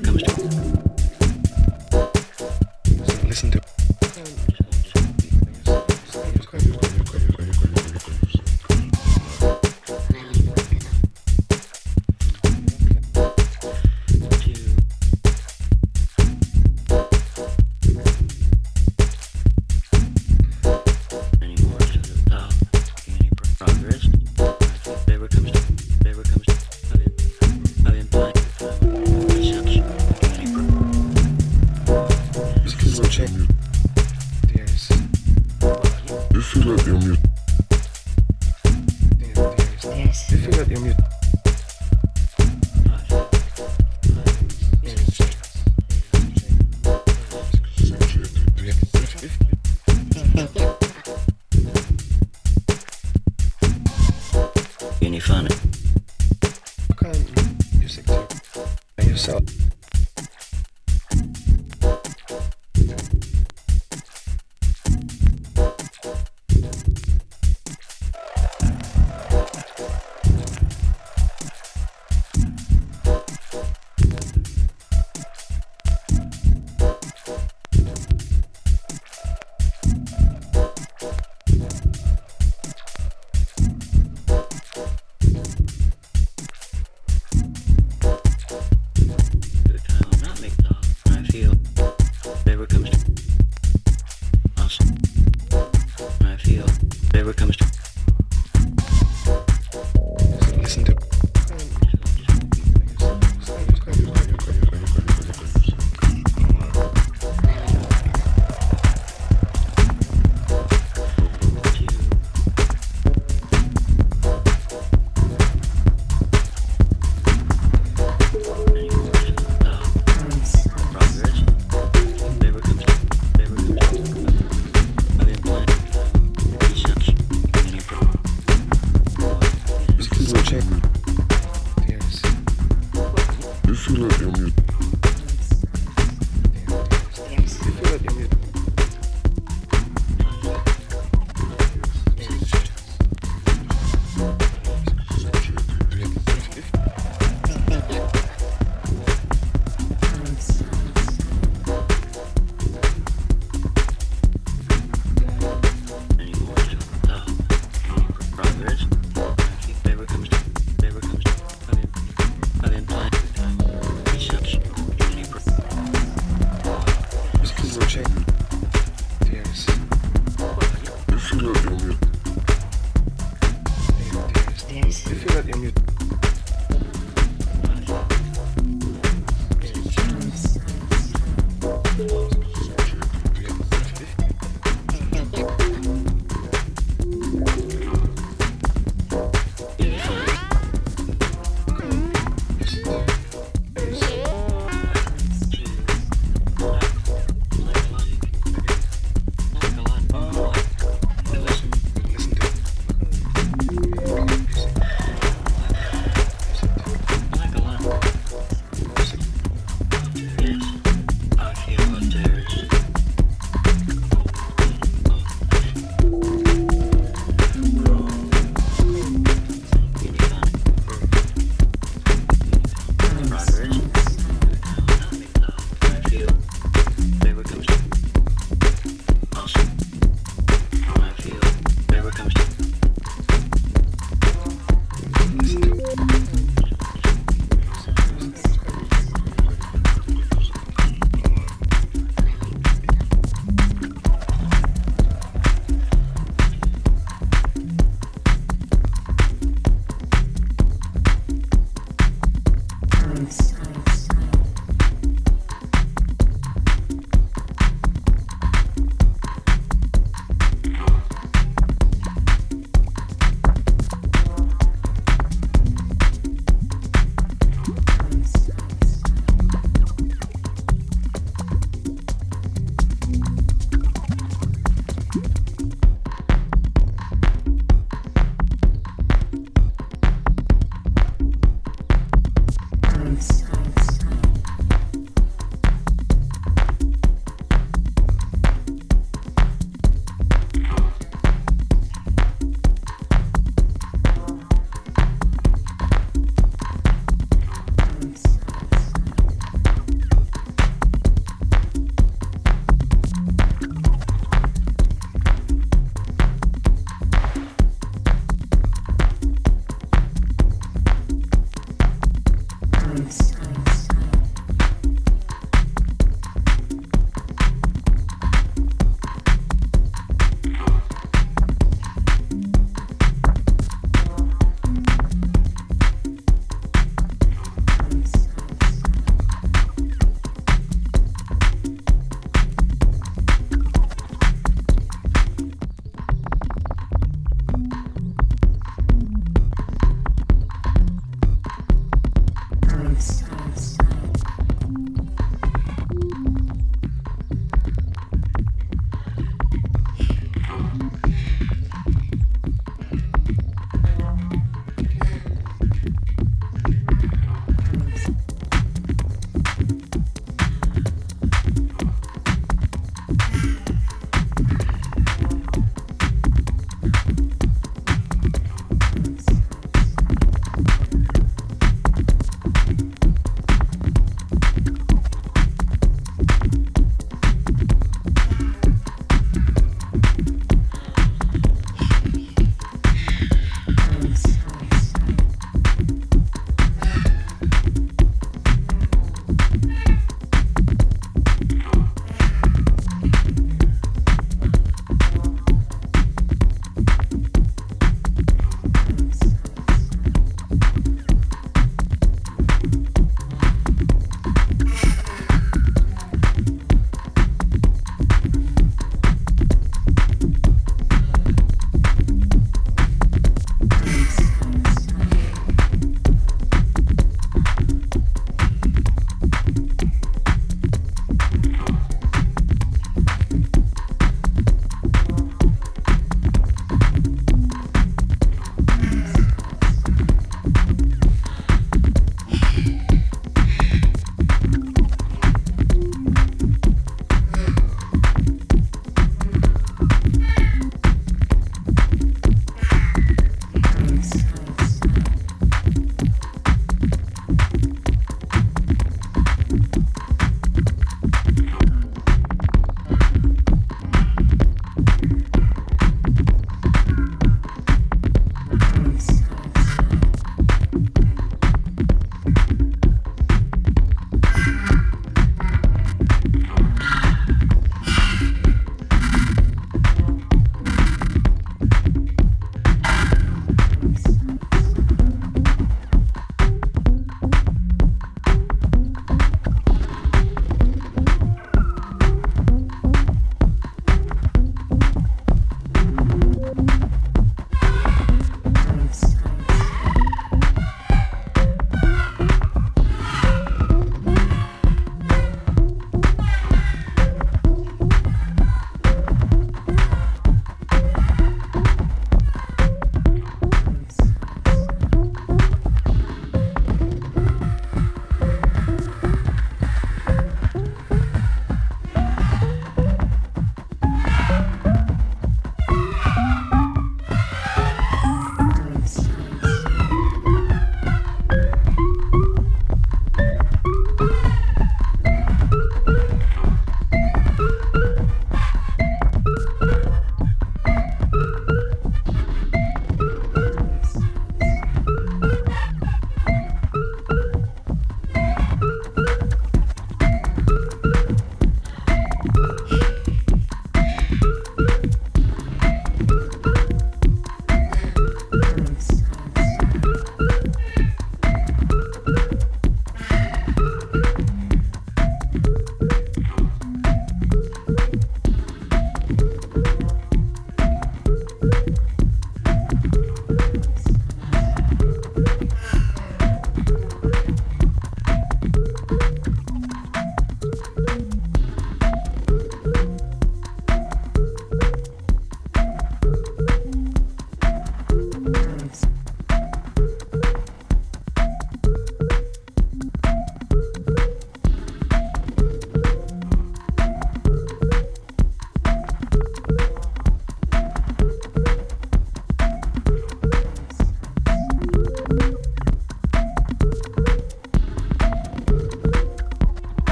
comes biochemistry